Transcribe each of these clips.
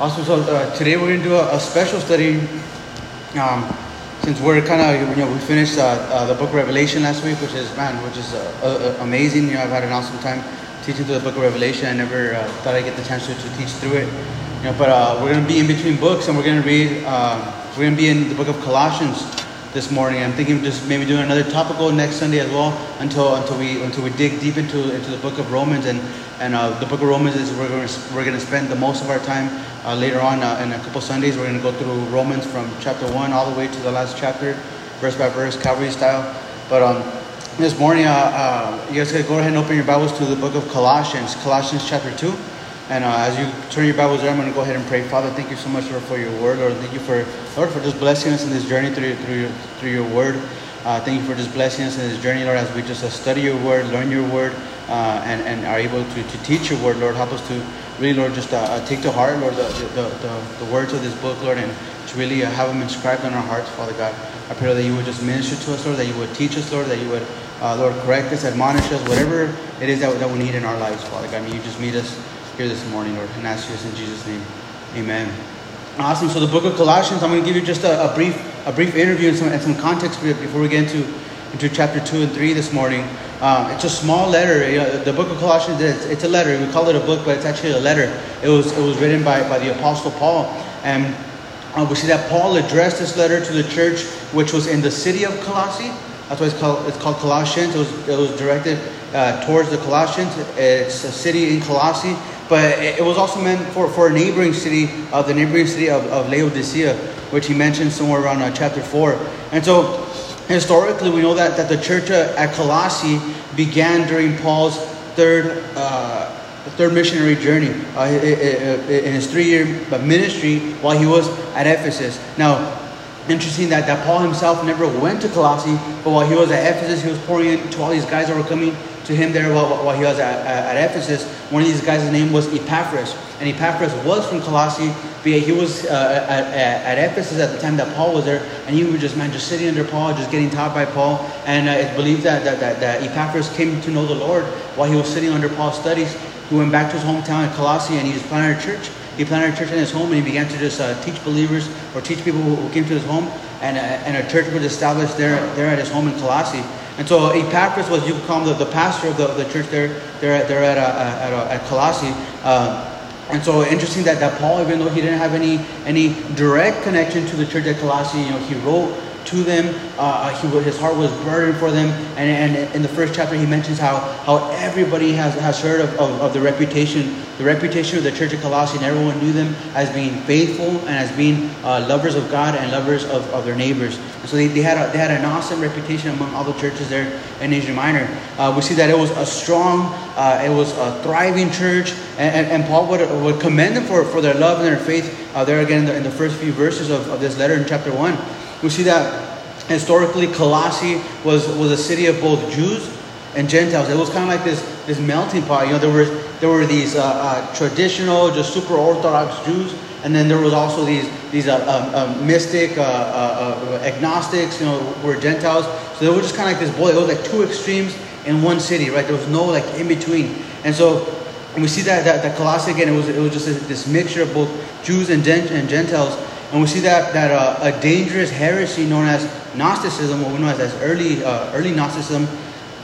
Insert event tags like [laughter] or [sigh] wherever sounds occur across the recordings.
Also, so uh, today we're gonna do a, a special study. Um, since we're kind of, you know, we finished uh, uh, the book of Revelation last week, which is man, which is uh, amazing. You know, I've had an awesome time teaching through the book of Revelation. I never uh, thought I'd get the chance to, to teach through it. You know, but uh, we're gonna be in between books, and we're gonna read. Uh, we're gonna be in the book of Colossians this morning. I'm thinking of just maybe doing another topical next Sunday as well until until we until we dig deep into into the book of Romans and and uh, the book of Romans is we're going we're going to spend the most of our time uh, later on uh, in a couple Sundays. We're going to go through Romans from chapter one all the way to the last chapter, verse by verse, Calvary style. But um, this morning, uh, uh, you guys can go ahead and open your Bibles to the book of Colossians, Colossians chapter two. And uh, as you turn your Bibles there, I'm going to go ahead and pray. Father, thank you so much, Lord, for your word. Lord, thank you for, Lord, for just blessing us in this journey through, through, your, through your word. Uh, thank you for just blessing us in this journey, Lord, as we just study your word, learn your word, uh, and, and are able to, to teach your word, Lord. Help us to really, Lord, just uh, uh, take to heart, Lord, the, the, the, the, words of this book, Lord, and to really uh, have them inscribed on our hearts, Father God. I pray that you would just minister to us, Lord, that you would teach us, Lord, that you would, Lord, correct us, admonish us, whatever it is that, that we need in our lives, Father God. May you just meet us here this morning, Lord, and ask this in Jesus' name. Amen. Awesome. So the book of Colossians, I'm going to give you just a, a brief a brief interview and some, and some context before we get into into chapter two and three this morning. Um, it's a small letter. You know, the book of Colossians, it's, it's, a letter. We call it a book, but it's actually a letter. It was it was written by, by the apostle Paul, and uh, we see that Paul addressed this letter to the church, which was in the city of Colossae. That's why it's called it's called Colossians. It was it was directed uh, towards the Colossians. It's a city in Colossae but it was also meant for, for a neighboring city, uh, the neighboring city of, of Laodicea, which he mentioned somewhere around uh, chapter 4. And so, historically, we know that, that the church uh, at Colossae began during Paul's third, uh, third missionary journey, uh, in his three year ministry while he was at Ephesus. Now, interesting that, that Paul himself never went to Colossae, but while he was at Ephesus, he was pouring into all these guys that were coming to him there while, while he was at, at, Ephesus. One of these guys' name was Epaphras. And Epaphras was from Colossae, he was uh, at, at, Ephesus at the time that Paul was there. And he was just, man, just sitting under Paul, just getting taught by Paul. And uh, it's believed that, that, that, that Epaphras came to know the Lord while he was sitting under Paul's studies. He went back to his hometown in Colossae and he just planted a church. He planted a church in his home and he began to just uh, teach believers or teach people who, came to his home. And, uh, and a church was established there, there at his home in Colossae. And so Epaphras was, you could call him the, the pastor of the, the church there, there, there at, uh, at, uh, at Colossae. Uh, and so interesting that, that Paul, even though he didn't have any, any direct connection to the church at Colossae, you know, he wrote to them. Uh, he, his heart was burdened for them. And, and in the first chapter, he mentions how, how everybody has, has heard of, of, of the reputation, the reputation of the church of Colossae, and everyone knew them as being faithful and as being uh, lovers of God and lovers of, of their neighbors. And so they, they, had a, they had an awesome reputation among all the churches there in Asia Minor. Uh, we see that it was a strong, uh, it was a thriving church, and, and, and, Paul would, would commend them for, for their love and their faith. Uh, there again in the, in the first few verses of, of this letter in chapter 1 we see that historically Colossae was, was a city of both Jews and Gentiles. It was kind of like this, this melting pot. You know, there were, there were these uh, uh, traditional, just super Orthodox Jews, and then there was also these, these uh, um, um mystic, uh, uh, uh, agnostics, you know, were Gentiles. So they were just kind of like this boy. It was like two extremes in one city, right? There was no like in between. And so we see that, that, that Colossae again, it was, it was just this mixture of both Jews and, and Gentiles. And we see that, that uh, a dangerous heresy known as Gnosticism, what we know as, as early, uh, early Gnosticism,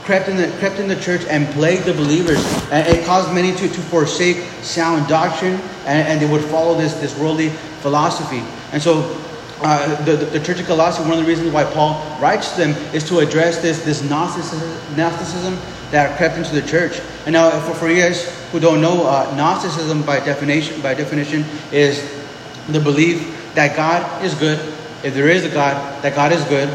crept in, the, crept in the church and plagued the believers. And it caused many to, to forsake sound doctrine and, and they would follow this, this worldly philosophy. And so uh, the, the, Church of Colossae, one of the reasons why Paul writes to them is to address this, this Gnosticism, Gnosticism that crept into the church. And now, for, for you guys who don't know, uh, Gnosticism by definition, by definition is the belief that God is good. If there is a God, that God is good.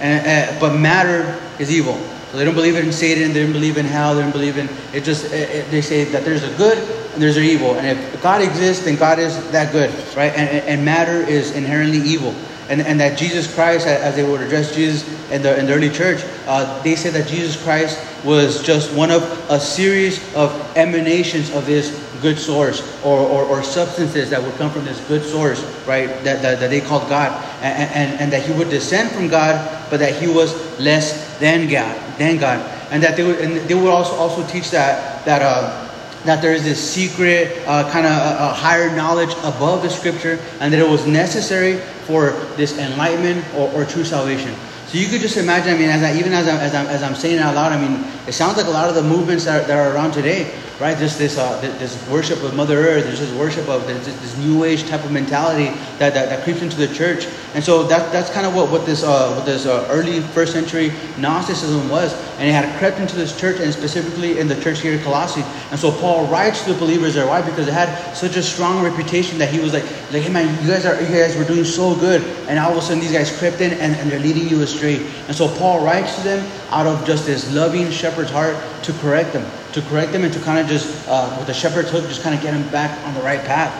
And, uh, but matter is evil. So they don't believe in Satan. They don't believe in hell. They don't believe in it. Just it, it, they say that there's a good and there's an evil. And if God exists, then God is that good, right? And, and matter is inherently evil. And, and that Jesus Christ, as they would address Jesus in the, in the early church, uh, they said that Jesus Christ was just one of a series of emanations of this good source or, or, or, substances that would come from this good source, right, that, that, that they called God. And, and, and, that he would descend from God, but that he was less than God, than God. And that they would, and they would also, also teach that, that, uh, that there is this secret uh, kind of a, a higher knowledge above the scripture and that it was necessary for this enlightenment or, or true salvation. So you could just imagine, I mean, as I, even as, I, as, I'm, as I'm saying it out loud, I mean, it sounds like a lot of the movements that are, that are around today, right? Just this, uh, this worship of Mother Earth, there's this worship of this, this new age type of mentality that, that, that, creeps into the church. And so that, that's kind of what, what this, uh, what this uh, early first century Gnosticism was. And it had crept into this church and specifically in the church here at Colossae. And so Paul writes to the believers there. Why? Because it had such a strong reputation that he was like, like hey man, you guys, are, you guys were doing so good. And all of a sudden these guys crept in and, and they're leading you astray. And so Paul writes to them out of just this loving shepherd's heart to correct them to correct them and to kind of just, uh, with the shepherd's hook, just kind of get them back on the right path.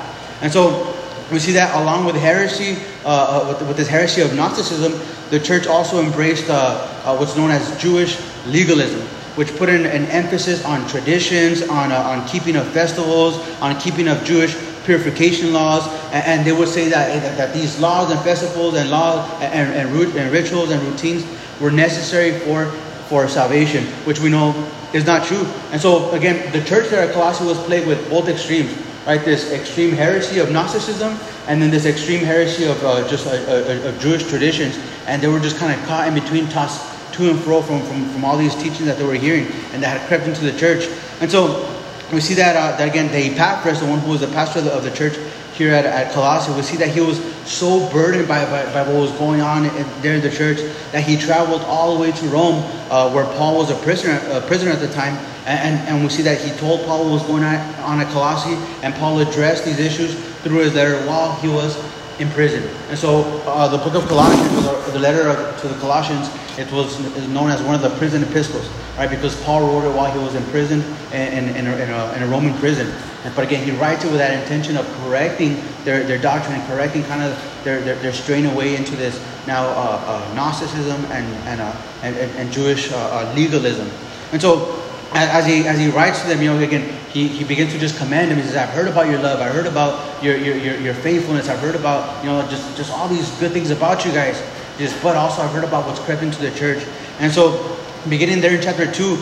And so we see that along with heresy, uh, uh, with, with, this heresy of Gnosticism, the church also embraced uh, uh what's known as Jewish legalism, which put in an emphasis on traditions, on, uh, on keeping of festivals, on keeping of Jewish purification laws, and, and they would say that, that, that, these laws and festivals and laws and, and, and rituals and routines were necessary for, for salvation, which we know is not true. And so, again, the church there at Colossae was plagued with both extremes, right? This extreme heresy of Gnosticism, and then this extreme heresy of uh, just uh, of Jewish traditions. And they were just kind of caught in between, tossed to and fro from, from, from all these teachings that they were hearing and that had crept into the church. And so, we see that, uh, that again, the Epaphras, the one who was the pastor of the, of the church, here at, at Colossae, we see that he was so burdened by, by, by what was going on in, there in the church that he traveled all the way to Rome, uh, where Paul was a prisoner, a prisoner at the time. And, and, and, we see that he told Paul what was going on, on at Colossae, and Paul addressed these issues through his letter while he was in prison. And so uh, the book of Colossians, or the letter of, to the Colossians, it was known as one of the prison epistles, right? Because Paul wrote it while he was in prison in, in, in, a, in a, Roman prison. But again, he writes it with that intention of correcting their, their doctrine and correcting kind of their, their, their straying away into this now uh, uh, Gnosticism and, and, uh, and, and, Jewish uh, uh, legalism. And so as he, as he writes to them, you know, again, he, he begins to just command them. He says, I've heard about your love. I heard about your, your, your, your faithfulness. I've heard about, you know, just, just all these good things about you guys. Just, but also I've heard about what's crept into the church. And so beginning there in chapter 2,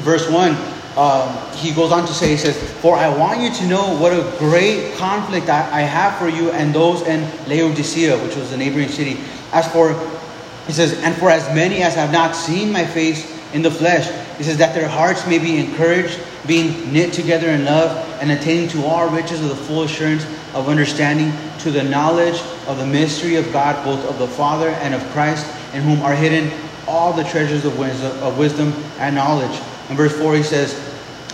verse 1, um, he goes on to say, he says, For I want you to know what a great conflict I, I have for you and those in Laodicea, which was the neighboring city. As for, he says, and for as many as have not seen my face in the flesh, he says, that their hearts may be encouraged, being knit together in love, and attaining to all riches of the full assurance of understanding, to the knowledge of the mystery of God, both of the Father and of Christ, in whom are hidden all the treasures of wisdom, of wisdom and knowledge. In verse 4, he says,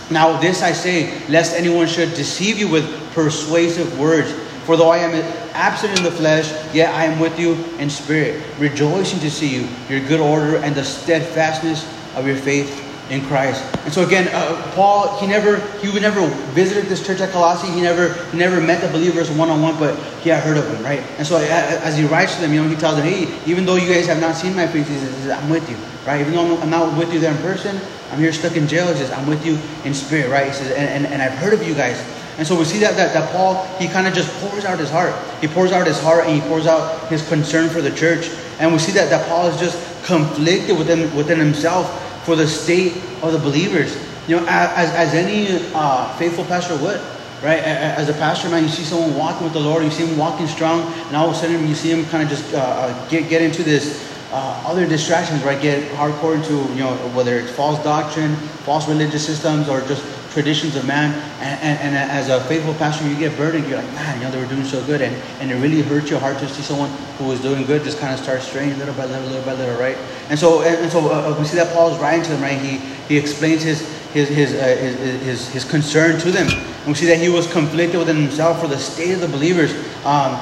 Now this I say, lest anyone should deceive you with persuasive words. For though I am absent in the flesh, yet I am with you in spirit, rejoicing to see you, your good order, and the steadfastness of your faith in Christ. And so again, uh, Paul, he never, he would never visited this church at Colossae. He never, never met the believers one on one, but he had heard of them, right? And so as he writes to them, you know, he tells them, hey, even though you guys have not seen my face, he says, I'm with you, right? Even though I'm not with you there in person, I'm here stuck in jail. He says, I'm with you in spirit, right? He says, and, and, and I've heard of you guys. And so we see that, that, that Paul, he kind of just pours out his heart. He pours out his heart and he pours out his concern for the church. And we see that, that Paul is just conflicted within, within himself for the state of the believers. You know, as, as any uh, faithful pastor would, right? As a pastor, man, you see someone walking with the Lord, you see him walking strong, and all of a sudden you see him kind of just uh, uh, get, get into this uh, other distractions, right? Get hardcore into, you know, whether it's false doctrine, false religious systems, or just traditions of man. And, and, and, as a faithful pastor, you get burdened. You're like, man, you know, they were doing so good. And, and it really hurts your heart to see someone who was doing good just kind of start straying little by little, little by little, right? And so, and, so uh, uh we see that Paul is writing to them, right? He, he explains his, his, his, uh, his, his, his, concern to them. And we see that he was conflicted within himself for the state of the believers. Um,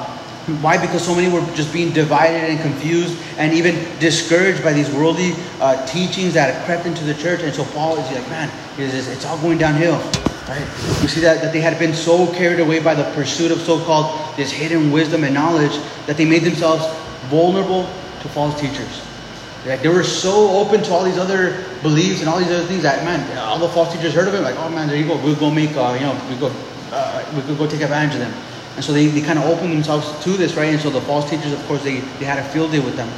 why? Because so many were just being divided and confused and even discouraged by these worldly uh, teachings that had crept into the church. And so Paul is like, man, it's, all going downhill. Right? We see that, that they had been so carried away by the pursuit of so-called this hidden wisdom and knowledge that they made themselves vulnerable to false teachers. Like they were so open to all these other beliefs and all these other things that man, all the false teachers heard of it, like, oh man, there you go, we'll go make, uh, you know, we go, uh, we could go take advantage of them. And so they, they kind of opened themselves to this, right? And so the false teachers, of course, they, they had a field day with them.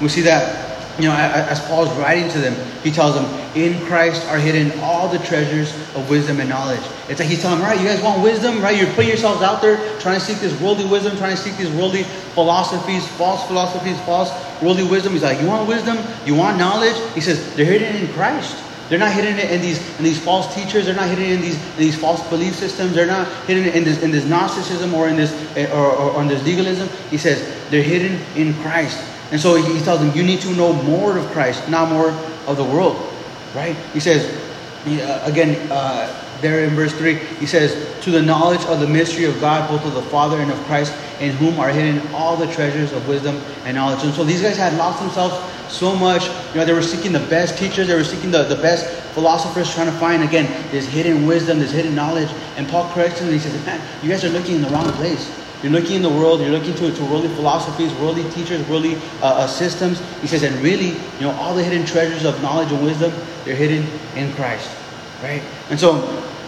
We see that you know, as Paul's writing to them, he tells them, in Christ are hidden all the treasures of wisdom and knowledge. It's like he's telling them, right, you guys want wisdom, right? You're putting yourselves out there trying to seek this worldly wisdom, trying to seek these worldly philosophies, false philosophies, false worldly wisdom. He's like, you want wisdom? You want knowledge? He says, they're hidden in Christ. They're not hidden in these in these false teachers. They're not hidden in these in these false belief systems. They're not hidden in this in this Gnosticism or in this or, or, or in this legalism. He says they're hidden in Christ. And so he tells them, you need to know more of Christ, not more of the world, right? He says, again, uh, there in verse 3, he says, To the knowledge of the mystery of God, both of the Father and of Christ, in whom are hidden all the treasures of wisdom and knowledge. And so these guys had lost themselves so much. You know, they were seeking the best teachers, they were seeking the, the best philosophers, trying to find, again, this hidden wisdom, this hidden knowledge. And Paul corrects them and he says, Man, you guys are looking in the wrong place. You're looking in the world, you're looking to, to worldly philosophies, worldly teachers, worldly uh, uh, systems. He says, and really, you know, all the hidden treasures of knowledge and wisdom, they're hidden in Christ, right? And so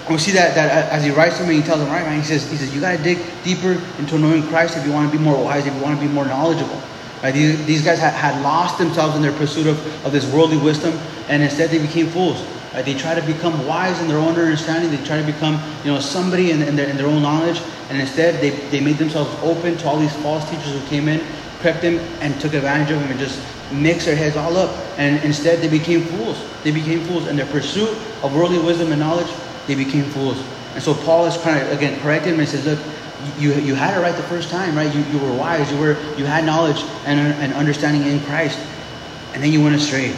we see that, that uh, as he writes to me, he tells him, right, man, he says, he says, you got to dig deeper into knowing Christ if you want to be more wise, if you want to be more knowledgeable. Right? These, these guys had, had lost themselves in their pursuit of, of this worldly wisdom, and instead they became fools. Right? They try to become wise in their own understanding. They try to become, you know, somebody in, in, their, in their own knowledge. And instead, they, they made themselves open to all these false teachers who came in, crept in, and took advantage of them and just mixed their heads all up. And instead, they became fools. They became fools. In their pursuit of worldly wisdom and knowledge, they became fools. And so Paul is trying to, again, correct him and says, look, you, you had it right the first time, right? You, you were wise. You, were, you had knowledge and, and understanding in Christ. And then you went astray.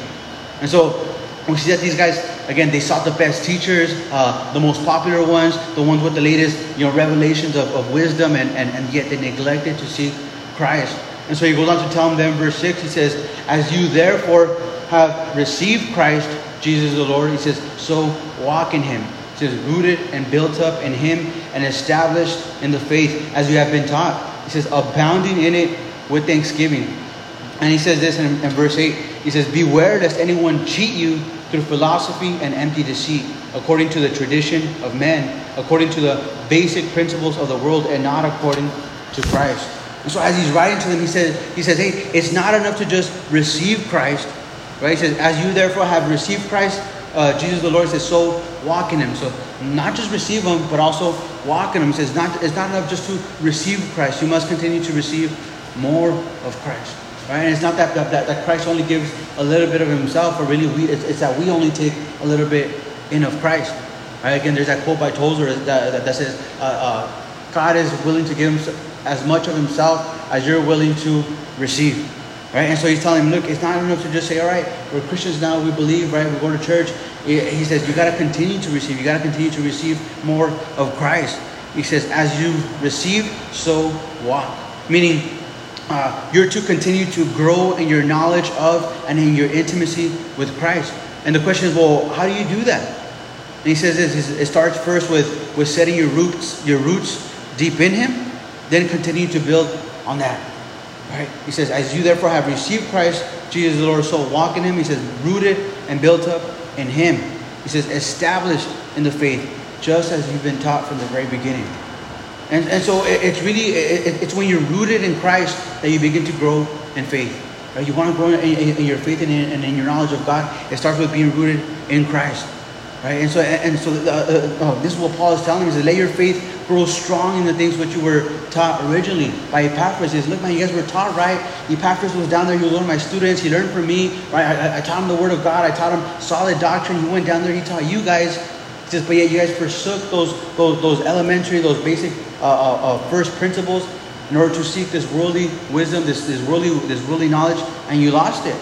And so we see that these guys, again, they sought the best teachers, uh, the most popular ones, the ones with the latest, you know, revelations of, of wisdom, and, and, and yet they neglected to seek Christ. And so he goes on to tell them then, verse 6, he says, As you therefore have received Christ, Jesus the Lord, he says, so walk in him. Says, rooted and built up in him and established in the faith as you have been taught. He says, abounding in it with thanksgiving. And he says this in, in verse 8. He says, Beware lest anyone cheat you through philosophy and empty deceit, according to the tradition of men, according to the basic principles of the world, and not according to Christ. And so as he's writing to them, he says, he says, Hey, it's not enough to just receive Christ. Right? He says, As you therefore have received Christ, uh, Jesus the Lord says, so walk in him. So not just receive him, but also walk in him. He says, not, it's not enough just to receive Christ. You must continue to receive more of Christ. Right? And it's not that, that, that Christ only gives a little bit of himself, or really we, it's, it's that we only take a little bit in of Christ. Right? Again, there's that quote by Tozer that, that, that says, uh, uh, God is willing to give as much of himself as you're willing to receive. Right? And so he's telling him, look, it's not enough to just say, all right, we're Christians now, we believe, right? We go to church. He says, you got to continue to receive. You got to continue to receive more of Christ. He says, as you receive, so walk. Meaning, uh, you're to continue to grow in your knowledge of and in your intimacy with Christ. And the question is, well, how do you do that? And he says this, it starts first with, with setting your roots, your roots deep in him, then continue to build on that. Right? He says, as you therefore have received Christ, Jesus the Lord, so walk in him. He says, rooted and built up in him. He says, established in the faith, just as you've been taught from the very beginning. And, and so it's really, it's when you're rooted in Christ that you begin to grow in faith. Right? You want to grow in, in your faith and in, and in, your knowledge of God. It starts with being rooted in Christ. Right? And so, and so uh, uh, uh, this is what Paul is telling is let your faith grow strong in the things which you were taught originally by Epaphras. Says, look, man, you guys were taught right. Epaphras was down there. He was one of my students. He learned from me. Right? I, I taught him the Word of God. I taught him solid doctrine. He went down there. He taught you guys he says, but yet you guys forsook those, those, those elementary, those basic uh, uh, uh, first principles in order to seek this worldly wisdom, this, this, worldly, this worldly knowledge, and you lost it.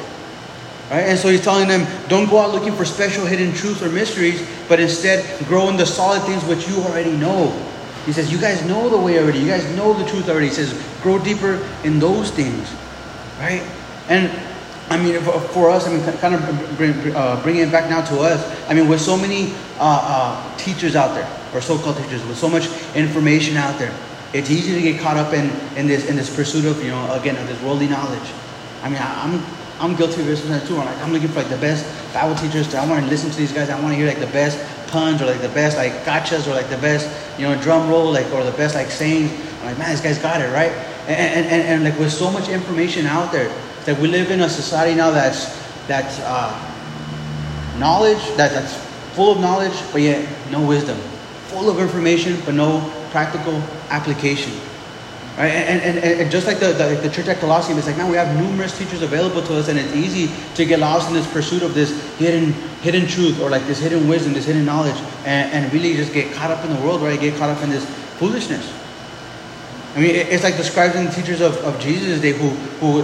Right? And so he's telling them, don't go out looking for special hidden truths or mysteries, but instead grow in the solid things which you already know. He says, you guys know the way already. You guys know the truth already. He says, grow deeper in those things. Right? And I mean, for us, I mean, kind of bring, uh, bringing it back now to us. I mean, with so many uh, uh, teachers out there, or so-called teachers, with so much information out there, it's easy to get caught up in, in this in this pursuit of you know again of this worldly knowledge. I mean, I, am I'm guilty of this sometimes too. I'm like I'm looking for like the best Bible teachers. I want to listen to these guys. I want to hear like the best puns or like the best like gotchas or like the best you know drum roll like or the best like sayings. I'm like man, this guy's got it right. And and, and, and like with so much information out there, that we live in a society now that's that's uh, knowledge that, that's full of knowledge, but yet no wisdom, full of information, but no practical application. Right? And, and, and just like the, the, the church at Colossae, it's like, man, we have numerous teachers available to us, and it's easy to get lost in this pursuit of this hidden hidden truth or like this hidden wisdom, this hidden knowledge, and, and really just get caught up in the world, right? Get caught up in this foolishness. I mean, it's like the scribes and the teachers of, of Jesus' day who, who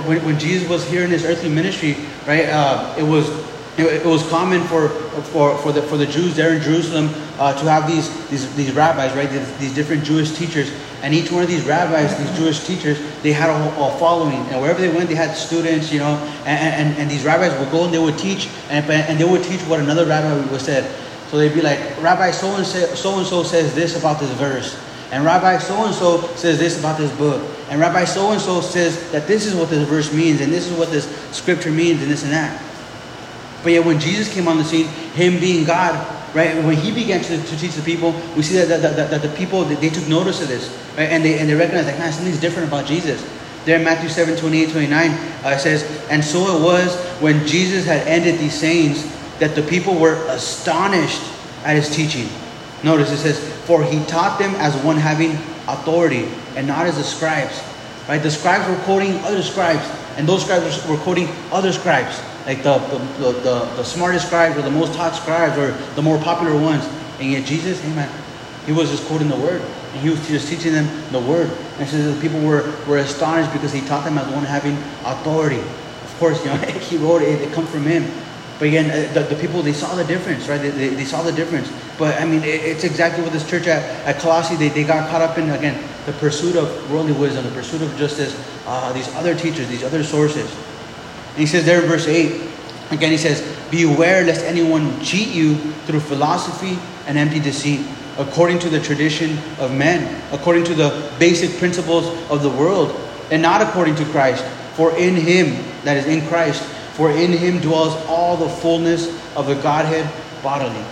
when, when Jesus was here in his earthly ministry, right, uh, it was it, was common for, for, for, the, for the Jews there in Jerusalem uh, to have these, these, these rabbis, right? These, these, different Jewish teachers. And each one of these rabbis, these Jewish teachers, they had a, a following. And wherever they went, they had students, you know. And, and, and these rabbis would go and they would teach, and, and they would teach what another rabbi would said. So they'd be like, Rabbi so and so and so says this about this verse. And Rabbi so and so says this about this book. And Rabbi so and so says that this is what this verse means, and this is what this scripture means, and this and that. But yet, when Jesus came on the scene, Him being God, right? When He began to, to teach the people, we see that, that, that, that the people they, took notice of this, right? And they and they recognized like, man, something's different about Jesus. There in Matthew 7, 28, 29, uh, it says, And so it was when Jesus had ended these sayings that the people were astonished at his teaching. Notice it says, For he taught them as one having authority and not as the scribes. Right? The scribes were quoting other scribes, and those scribes were quoting other scribes like the, the, the, the, smartest scribes or the most taught scribes or the more popular ones. And yet Jesus, amen, he was just quoting the word. And he was just teaching them the word. And so the people were, were astonished because he taught them as one having authority. Of course, you know, [laughs] he wrote it, it comes from him. But again, uh, the, the people, they saw the difference, right? They, they, they saw the difference. But I mean, it, it's exactly what this church at, at Colossae, they, they got caught up in, again, the pursuit of worldly wisdom, the pursuit of justice, uh, these other teachers, these other sources. And he says there in verse 8, again he says, Beware lest anyone cheat you through philosophy and empty deceit, according to the tradition of men, according to the basic principles of the world, and not according to Christ. For in him, that is in Christ, for in him dwells all the fullness of the Godhead bodily.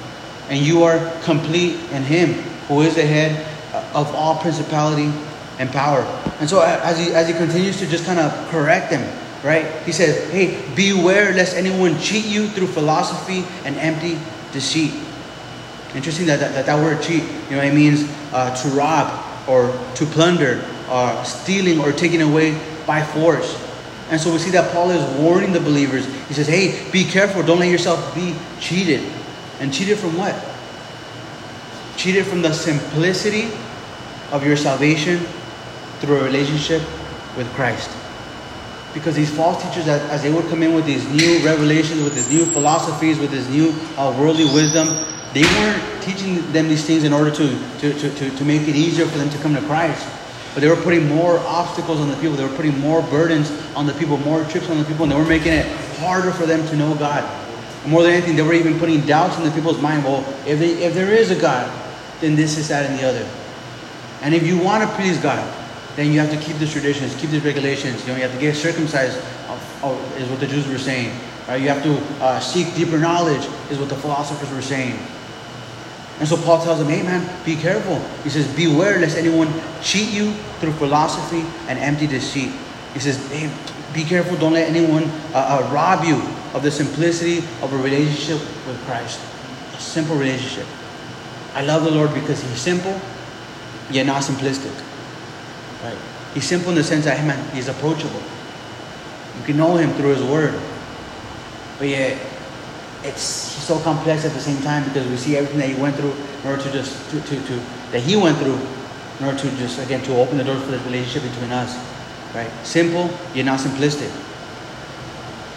And you are complete in him, who is the head of all principality and power. And so as he, as he continues to just kind of correct them, right? He says, hey, beware lest anyone cheat you through philosophy and empty deceit. Interesting that that, that, word cheat, you know, it means uh, to rob or to plunder, uh, stealing or taking away by force. And so we see that Paul is warning the believers. He says, hey, be careful. Don't let yourself be cheated. And cheated from what? Cheated from the simplicity of your salvation through a relationship with Christ. Because these false teachers, as they would come in with these new revelations, with these new philosophies, with this new uh, worldly wisdom, they weren't teaching them these things in order to, to, to, to, to make it easier for them to come to Christ. But they were putting more obstacles on the people. They were putting more burdens on the people, more trips on the people, and they were making it harder for them to know God. And more than anything, they were even putting doubts in the people's mind. Well, if, they, if there is a God, then this is that and the other. And if you want to please God, then you have to keep these traditions, keep these regulations. You know, you have to get circumcised, is what the Jews were saying. Right? You have to uh, seek deeper knowledge, is what the philosophers were saying. And so Paul tells them, hey man, be careful. He says, beware lest anyone cheat you through philosophy and empty deceit. He says, hey, be careful, don't let anyone uh, uh, rob you of the simplicity of a relationship with Christ. A simple relationship. I love the Lord because He's simple, yet not simplistic. Right? He's simple in the sense that, hey man, he's approachable. You can know him through his word. But yet, it's so complex at the same time because we see everything that he went through in order to just, to, to, to that he went through in order to just, again, to open the doors for this relationship between us. Right? Simple, yet not simplistic.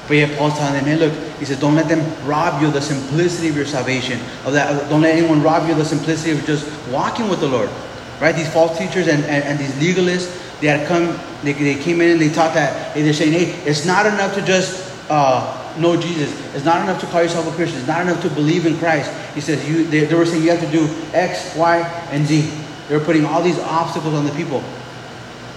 But yet Paul's telling them, hey, look, he says, don't let them rob you of the simplicity of your salvation. Of that, don't let anyone rob you of the simplicity of just walking with the Lord. Right? These false teachers and, and, and these legalists, they had come, they, they came in and they taught that, they're saying, hey, it's not enough to just uh, know Jesus. It's not enough to call yourself a Christian. It's not enough to believe in Christ. He says, you, they, they were saying you have to do X, Y, and Z. They were putting all these obstacles on the people.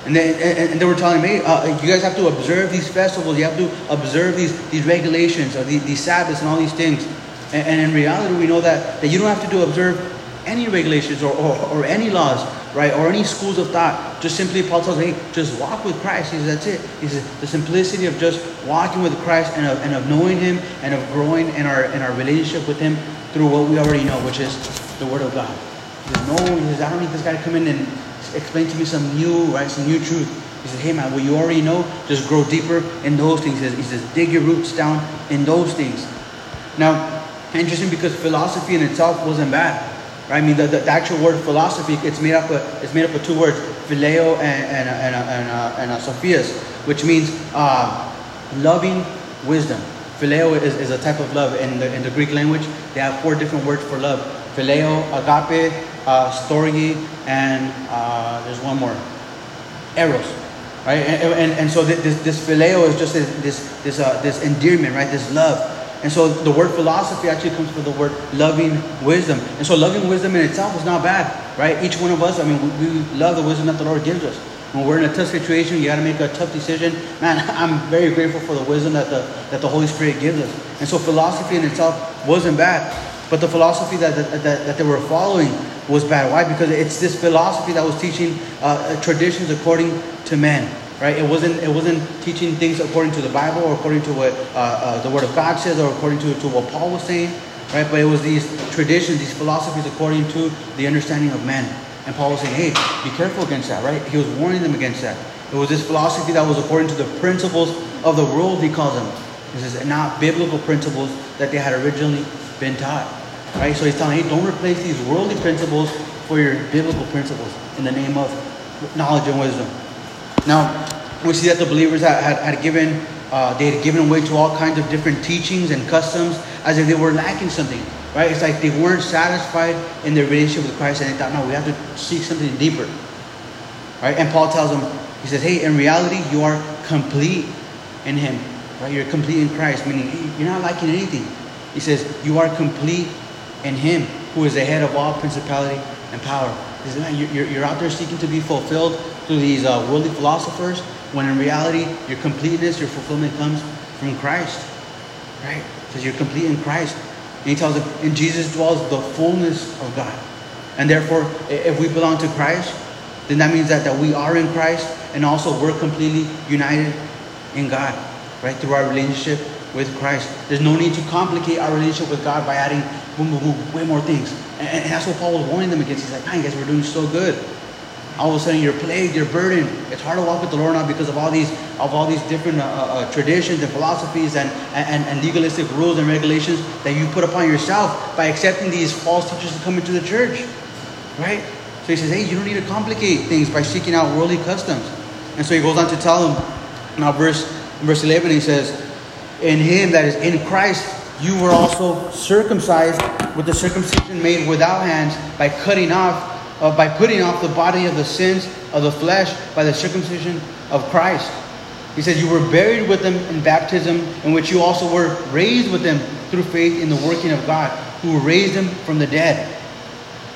And they, and, and they were telling me, uh, you guys have to observe these festivals. You have to observe these, these regulations, or these, these Sabbaths and all these things. And, and, in reality, we know that, that you don't have to do observe any regulations or, or, or any laws right? Or any schools of thought. Just simply, Paul tells, hey, just walk with Christ. He says, that's it. He says, the simplicity of just walking with Christ and of, and of knowing Him and of growing in our, in our relationship with Him through what we already know, which is the Word of God. He says, no, he says, I don't need this guy to come in and explain to me some new, right, some new truth. He says, hey man, what you already know, just grow deeper in those things. He says, he says dig your roots down in those things. Now, interesting because philosophy in itself wasn't bad. Right? I mean, the, the, the, actual word philosophy, it's made up of, it's made up of two words, phileo and, and, and, and, uh, and uh, sophias, which means uh, loving wisdom. Phileo is, is a type of love. In the, in the Greek language, they have four different words for love. Phileo, agape, uh, storge, and uh, there's one more, eros. Right? And, and, and so this, this phileo is just this, this, uh, this endearment, right? This love. And so the word philosophy actually comes from the word loving wisdom. And so loving wisdom in itself is not bad, right? Each one of us, I mean, we, love the wisdom that the Lord gives us. When we're in a tough situation, you got to make a tough decision. Man, [laughs] I'm very grateful for the wisdom that the, that the Holy Spirit gives us. And so philosophy in itself wasn't bad. But the philosophy that, that, that, that they were following was bad. Why? Because it's this philosophy that was teaching uh, traditions according to men right? It wasn't it wasn't teaching things according to the Bible or according to what uh, uh, the Word of God says or according to, to what Paul was saying, right? But it was these traditions, these philosophies according to the understanding of men. And Paul was saying, hey, be careful against that, right? He was warning them against that. It was this philosophy that was according to the principles of the world, he calls them. This is not biblical principles that they had originally been taught. Right? So he's telling, hey, don't replace these worldly principles for your biblical principles in the name of knowledge and wisdom. Now, we see that the believers had, had, had given, uh, they had given way to all kinds of different teachings and customs as if they were lacking something, right? It's like they weren't satisfied in their relationship with Christ and they thought, no, we have to seek something deeper, right? And Paul tells them, he says, hey, in reality, you are complete in Him, right? You're complete in Christ, meaning you're not lacking anything. He says, you are complete in Him who is the head of all principality and power. He says, man, you're, you're out there seeking to be fulfilled through these uh, worldly philosophers, when in reality, your completeness, your fulfillment comes from Christ. Right? Because you're complete in Christ. And he tells us, in Jesus dwells the fullness of God. And therefore, if we belong to Christ, then that means that, that we are in Christ and also we're completely united in God, right? Through our relationship with Christ. There's no need to complicate our relationship with God by adding boom, boom, boom, way more things. And, and that's what Paul was warning them against. He's like, man, guys, we're doing so good all of a sudden you're plagued, you're burdened. It's hard to walk with the Lord now because of all these of all these different uh, uh, uh, traditions and philosophies and, and, and legalistic rules and regulations that you put upon yourself by accepting these false teachers to come into the church, right? So he says, hey, you don't need to complicate things by seeking out worldly customs. And so he goes on to tell them. Now, verse verse 11, he says, in him that is in Christ, you were also circumcised with the circumcision made without hands by cutting off uh, by putting off the body of the sins of the flesh by the circumcision of Christ. He says, You were buried with them in baptism, in which you also were raised with them through faith in the working of God, who raised them from the dead.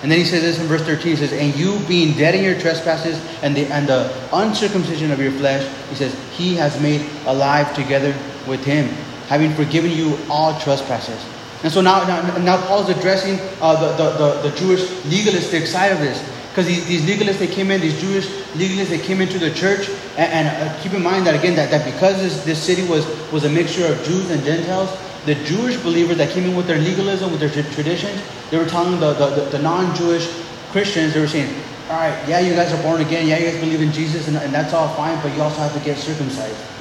And then he says this in verse 13, he says, And you being dead in your trespasses and the, and the uncircumcision of your flesh, he says, He has made alive together with him, having forgiven you all trespasses and so now, now, now Paul's addressing uh, the, the, the, the, Jewish legalistic side of this. Because these, these legalists, they came in, these Jewish legalists, they came into the church. And, and uh, keep in mind that, again, that, that because this, this city was, was a mixture of Jews and Gentiles, the Jewish believers that came in with their legalism, with their traditions, they were telling the, the, the, the non-Jewish Christians, they were saying, all right, yeah, you guys are born again. Yeah, you guys believe in Jesus, and, and that's all fine, but you also have to get circumcised.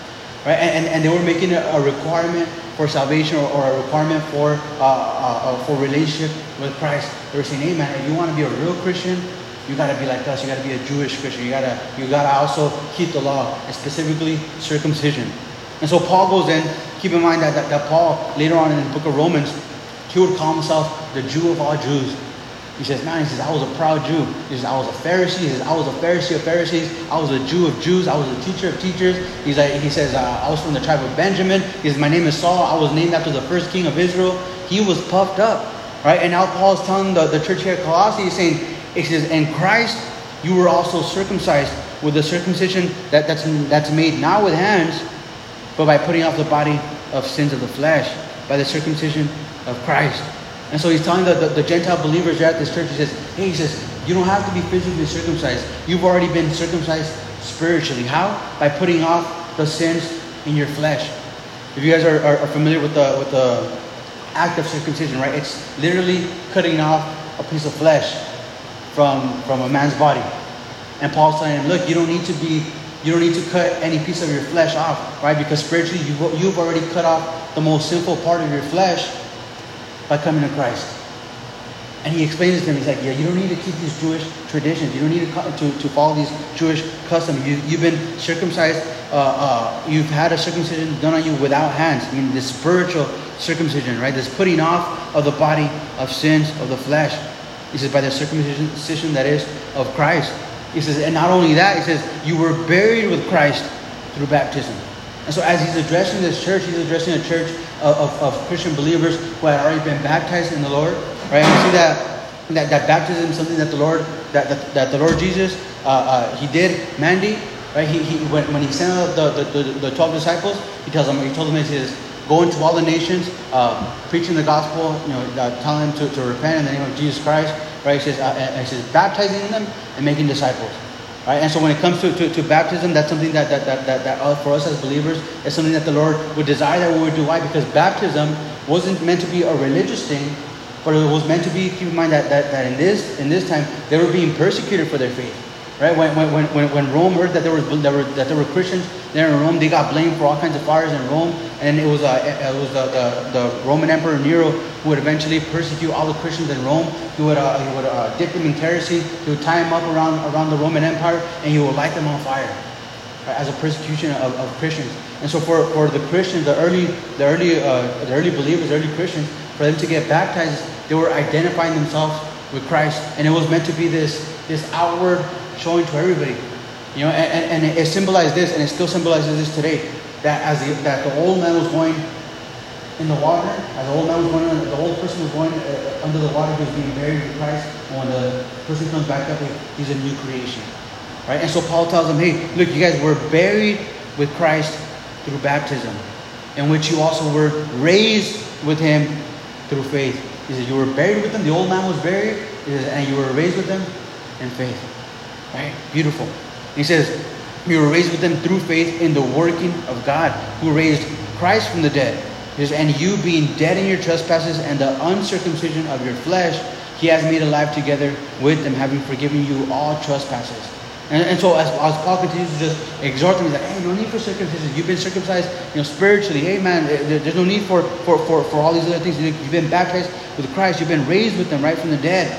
Right? And, and, they were making a, requirement for salvation or, or a requirement for uh, uh, uh, for relationship with Christ. They were saying, "Hey, man, if you want to be a real Christian, you got to be like us. You got to be a Jewish Christian. You gotta you gotta also keep the law, and specifically circumcision." And so Paul goes in. Keep in mind that, that, that Paul later on in the book of Romans, he would call himself the Jew of all Jews. He says, man, he says, I was a proud Jew. He says, I was a Pharisee. He says, I was a Pharisee of Pharisees. I was a Jew of Jews. I was a teacher of teachers. He's like, he says, uh, I was from the tribe of Benjamin. He says, my name is Saul. I was named after the first king of Israel. He was puffed up, right? And now Paul is telling the, the church here at Colossae, he's saying, he says, in Christ, you were also circumcised with the circumcision that, that's, that's made not with hands, but by putting off the body of sins of the flesh, by the circumcision of Christ. And so he's telling the, the, the, Gentile believers there at this church, he says, hey, he says, you don't have to be physically circumcised. You've already been circumcised spiritually. How? By putting off the sins in your flesh. If you guys are, are, are familiar with the with the act of circumcision, right? It's literally cutting off a piece of flesh from from a man's body. And Paul's saying, look, you don't need to be you don't need to cut any piece of your flesh off, right? Because spiritually, you've, you've already cut off the most sinful part of your flesh by coming to Christ. And he explains to him. He's like, yeah, you don't need to keep these Jewish traditions. You don't need to, to, to follow these Jewish customs. You, you've been circumcised. Uh, uh, you've had a circumcision done on you without hands. I mean, this spiritual circumcision, right? This putting off of the body of sins of the flesh. He says, by the circumcision that is of Christ. He says, and not only that, he says, you were buried with Christ through baptism. And so, as he's addressing this church, he's addressing a church of, of, of Christian believers who had already been baptized in the Lord. Right? And see that, that, that baptism is something that the Lord, that, that, that the Lord Jesus, uh, uh, he did mandate. Right? He, he, when, when he sent out the, the, the, the 12 disciples, he tells them, he told them, he says, go into all the nations, uh, preaching the gospel, you know, uh, telling them to, to repent in the name of Jesus Christ. Right? He says, uh, he says, baptizing them and making disciples. Right? And so when it comes to, to, to baptism, that's something that, that, that, that, that for us as believers is something that the Lord would desire that we would do. Why? Because baptism wasn't meant to be a religious thing, but it was meant to be, keep in mind that, that, that in this in this time they were being persecuted for their faith. Right? When, when, when, when Rome heard that there, was, there were, that there were Christians there in Rome, they got blamed for all kinds of fires in Rome. And it was, uh, it was the, the, the Roman Emperor Nero who would eventually persecute all the Christians in Rome. He would, uh, he would uh, dip them in kerosene. He would tie them up around, around the Roman Empire and he would light them on fire right, as a persecution of, of Christians. And so for, for the Christians, the early, the, early, uh, the early believers, the early Christians, for them to get baptized, they were identifying themselves with Christ. And it was meant to be this, this outward showing to everybody. You know, and, and it symbolized this, and it still symbolizes this today. That as the, that the old man was going in the water, as the old man was going, the old person was going uh, under the water, he was being buried with Christ. And when the person comes back up, he's a new creation, right? And so Paul tells them, "Hey, look, you guys were buried with Christ through baptism, in which you also were raised with Him through faith." He says, "You were buried with Him. The old man was buried, and you were raised with Him in faith." Right? Beautiful. He says, You were raised with them through faith in the working of God, who raised Christ from the dead. Says, And you being dead in your trespasses and the uncircumcision of your flesh, he has made alive together with them, having forgiven you all trespasses. And, and so as, as Paul continues to just exhort them, he's like, hey, no need for circumcision. You've been circumcised, you know, spiritually. Hey, man, there's no need for, for, for, for all these other things. You've been baptized with Christ. You've been raised with them right from the dead.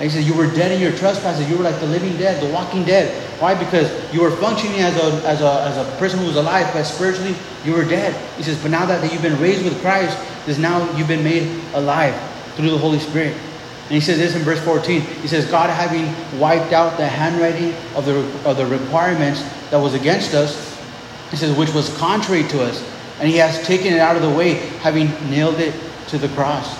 Like he says, you were dead in your trespasses. You were like the living dead, the walking dead. Why? Because you were functioning as a, as a, as a person who was alive, but spiritually you were dead. He says, but now that, that you've been raised with Christ, is now you've been made alive through the Holy Spirit. And he says this in verse 14. He says, God having wiped out the handwriting of the, of the requirements that was against us, he says, which was contrary to us. And he has taken it out of the way, having nailed it to the cross.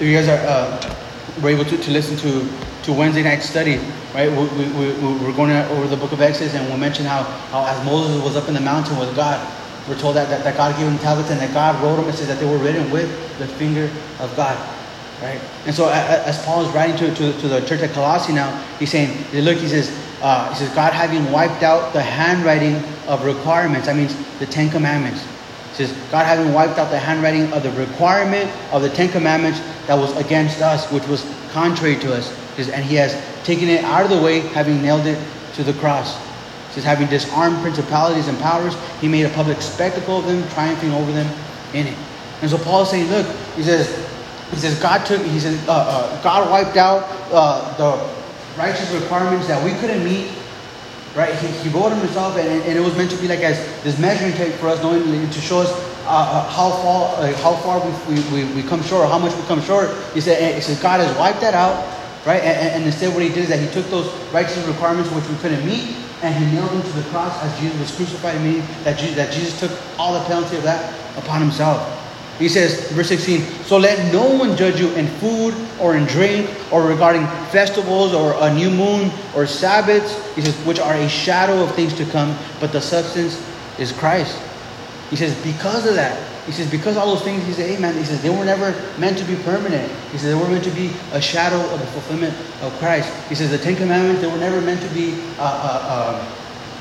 If you guys are, uh, were able to, to listen to, to Wednesday night study, right? We, we, we, we're going over the book of Exodus and we mentioned how, how as Moses was up in the mountain with God, we're told that, that, that God gave him tablets and that God wrote them. It says that they were written with the finger of God, right? And so as Paul is writing to, to, to the church at Colossae now, he's saying, look, he says, uh, he says, God having wiped out the handwriting of requirements, that means the Ten Commandments. He says, God having wiped out the handwriting of the requirement of the Ten Commandments that was against us, which was contrary to us. And he has taken it out of the way, having nailed it to the cross. He says, having disarmed principalities and powers, he made a public spectacle of them, triumphing over them in it. And so Paul is saying, look, he says, he says, God took, he says, uh, uh, God wiped out uh, the righteous requirements that we couldn't meet. Right? He, he wrote himself, and, and it was meant to be like as this measuring tape for us, knowing to show us uh, uh, how far uh, how far we, we, we come short, or how much we come short. He said, he says God has wiped that out, right? And, and, instead, what he did is that he took those righteous requirements which we couldn't meet, and he nailed them to the cross as Jesus was crucified, meaning that Jesus, that Jesus took all the penalty of that upon himself. He says, verse 16, so let no one judge you in food or in drink or regarding festivals or a new moon or Sabbaths, he says, which are a shadow of things to come, but the substance is Christ. He says, because of that, he says, because all those things, he said, hey man, he says, they were never meant to be permanent. He says, they were meant to be a shadow of the fulfillment of Christ. He says, the Ten Commandments, they were never meant to be uh, uh, uh,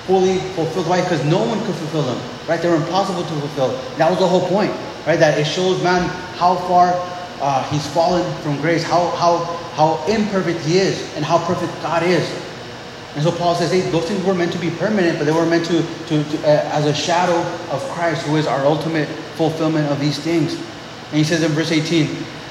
fully fulfilled. Why? Because no one could fulfill them, right? They were impossible to fulfill. That was the whole point, right? That it shows man how far uh, he's fallen from grace, how, how, how imperfect he is, and how perfect God is. And so Paul says, hey, those things were meant to be permanent, but they were meant to, to, to uh, as a shadow of Christ, who is our ultimate fulfillment of these things. And he says in verse 18,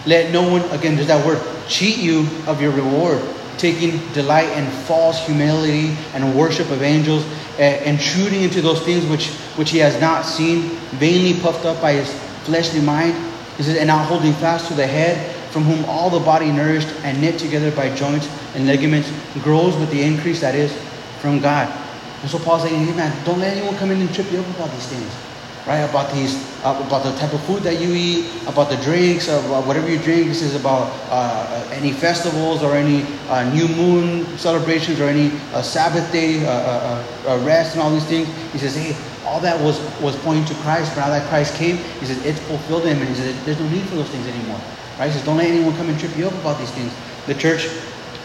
let no one, again, there's that word, cheat you of your reward, taking delight in false humility and worship of angels, uh, intruding into those things which, which he has not seen, vainly puffed up by his fleshly mind. He says, and not holding fast to the head, from whom all the body nourished and knit together by joints and ligaments grows with the increase that is from God. And so Paul's saying, hey man, don't let anyone come in and trip you up about these things. Right? About these, uh, about the type of food that you eat, about the drinks, about whatever you drink. This is about uh, any festivals or any uh, new moon celebrations or any uh, Sabbath day uh, uh, rest and all these things. He says, hey, all that was, was pointing to Christ, but now that Christ came, he says, it's fulfilled him. And he says, there's no need for those things anymore. Right? He says, don't let anyone come and trip you up about these things. The church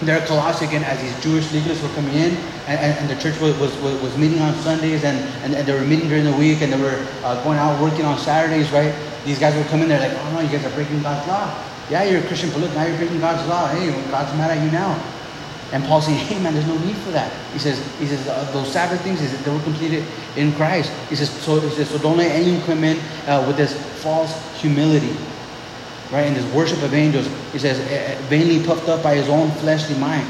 there at again, as these Jewish legalists were coming in, and, and, and the church was, was, was, meeting on Sundays, and, and, and, they were meeting during the week, and they were uh, going out working on Saturdays, right? These guys would come in, they're like, oh no, you guys are breaking God's law. Yeah, you're a Christian, but look, now you're breaking God's law. Hey, God's mad at you now. And Paul's saying, hey man, there's no need for that. He says, he says uh, those Sabbath things, he says, they were completed in Christ. He says, so, he says, so don't let anyone come in uh, with this false humility right? In this worship of angels, he says, eh, eh, vainly puffed up by his own fleshly mind.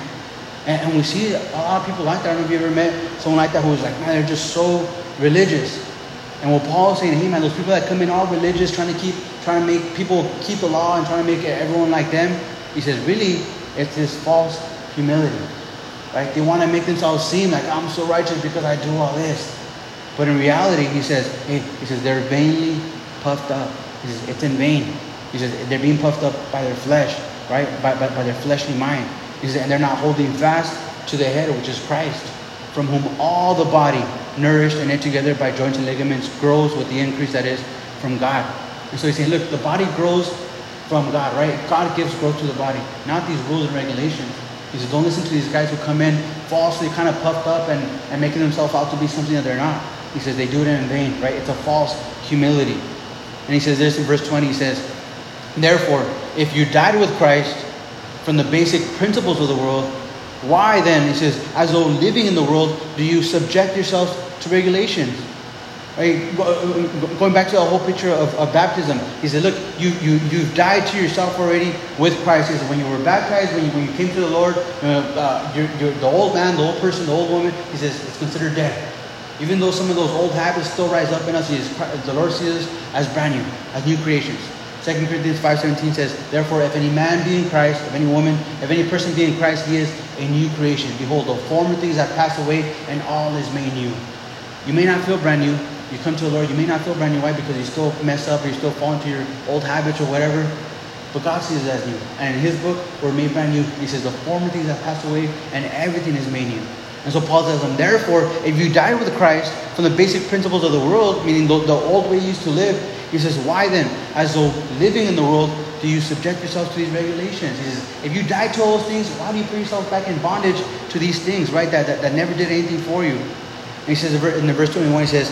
And, and, we see a lot of people like that. I don't know if you ever met someone like that who was like, man, they're just so religious. And what Paul is saying, hey man, those people that come in all religious, trying to keep, trying to make people keep the law and trying to make everyone like them, he says, really, it's this false humility. Right? They want to make themselves seem like I'm so righteous because I do all this. But in reality, he says, hey, he says, they're vainly puffed up. He says, it's in vain. He says they're being puffed up by their flesh, right? By, by, by their fleshly mind. He says, and they're not holding fast to the head, which is Christ, from whom all the body, nourished and knit together by joints and ligaments, grows with the increase that is from God. And so he's saying, look, the body grows from God, right? God gives growth to the body, not these rules and regulations. He says, don't listen to these guys who come in falsely kind of puffed up and, and making themselves out to be something that they're not. He says they do it in vain, right? It's a false humility. And he says this in verse 20, he says, Therefore, if you died with Christ from the basic principles of the world, why then, he says, as though living in the world, do you subject yourselves to regulations? Right? Going back to the whole picture of, of baptism, he said, look, you, you, you've died to yourself already with Christ. He said, when you were baptized, when you, when you came to the Lord, uh, uh, you're, you're the old man, the old person, the old woman, he says, it's considered dead. Even though some of those old habits still rise up in us, he says, the Lord sees us as brand new, as new creations. 2 Corinthians 5.17 says, Therefore, if any man be in Christ, if any woman, if any person be in Christ, he is a new creation. Behold, the former things have passed away, and all is made new. You may not feel brand new. You come to the Lord, you may not feel brand new. Why? Because you still mess up, or you still fall into your old habits or whatever. But God sees it as new. And in His book, we're made brand new. He says, The former things have passed away, and everything is made new. And so Paul tells them, Therefore, if you died with Christ from the basic principles of the world, meaning the, the old way you used to live, he says, Why then, as though living in the world, do you subject yourself to these regulations? He says, If you died to all those things, why do you put yourself back in bondage to these things, right? That, that, that never did anything for you. And he says in the verse 21, he says,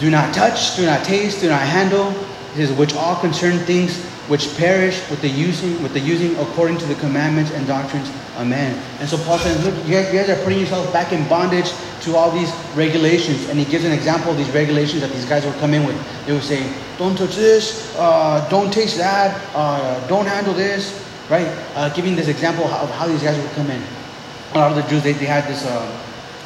Do not touch, do not taste, do not handle. He says, which all concern things which perish with the using with the using according to the commandments and doctrines of men. And so Paul says, look, you guys are putting yourself back in bondage to all these regulations. And he gives an example of these regulations that these guys would come in with. They would say, don't touch this, uh, don't taste that, uh, don't handle this, right? Uh, giving this example of how these guys would come in. A lot of the Jews, they, they had this, uh,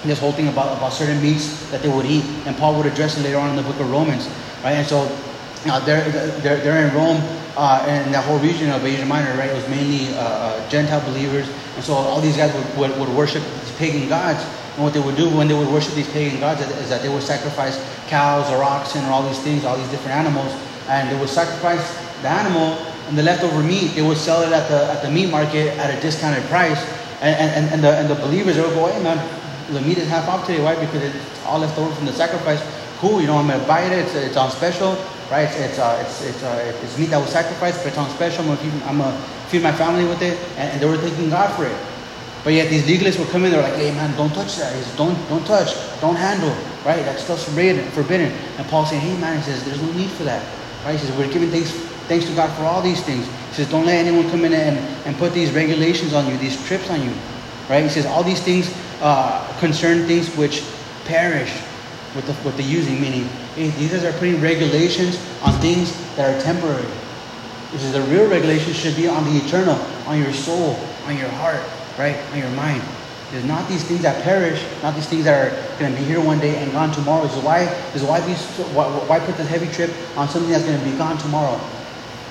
this whole thing about, about certain meats that they would eat. And Paul would address it later on in the book of Romans, right? And so uh, they're, they're, they're in Rome, uh, and that whole region of Asia Minor, right? It was mainly uh, uh, Gentile believers. And so all these guys would, would, would worship these pagan gods. And what they would do when they would worship these pagan gods is that they would sacrifice cows or oxen or all these things, all these different animals. And they would sacrifice the animal and the leftover meat, they would sell it at the, at the meat market at a discounted price. And, and, and, the, and the believers, they would go, hey man, the meat is half off today. Why? Because it's all left over from the sacrifice cool. You know, I'm gonna buy it. It's, it's on special, right? It's it's uh, it's it's, uh, it's meat that was sacrificed, but it's on special. I'm gonna feed, I'm gonna feed my family with it, and, and they were thanking God for it. But yet these legalists would come in. They're like, "Hey man, don't touch that. It's don't don't touch. Don't handle. Right? That stuff's forbidden. Forbidden." And Paul saying, "Hey man," he says, "There's no need for that." Right? He says, "We're giving thanks thanks to God for all these things." He says, "Don't let anyone come in and, and put these regulations on you, these trips on you." Right? He says, "All these things uh, concern things which perish with the with the using, meaning hey, these guys are putting regulations on things that are temporary." He says, "The real regulations should be on the eternal, on your soul, on your heart." Right, on your mind. There's not these things that perish, not these things that are going to be here one day and gone tomorrow. Is why, is why, these, why, why put this heavy trip on something that's going to be gone tomorrow?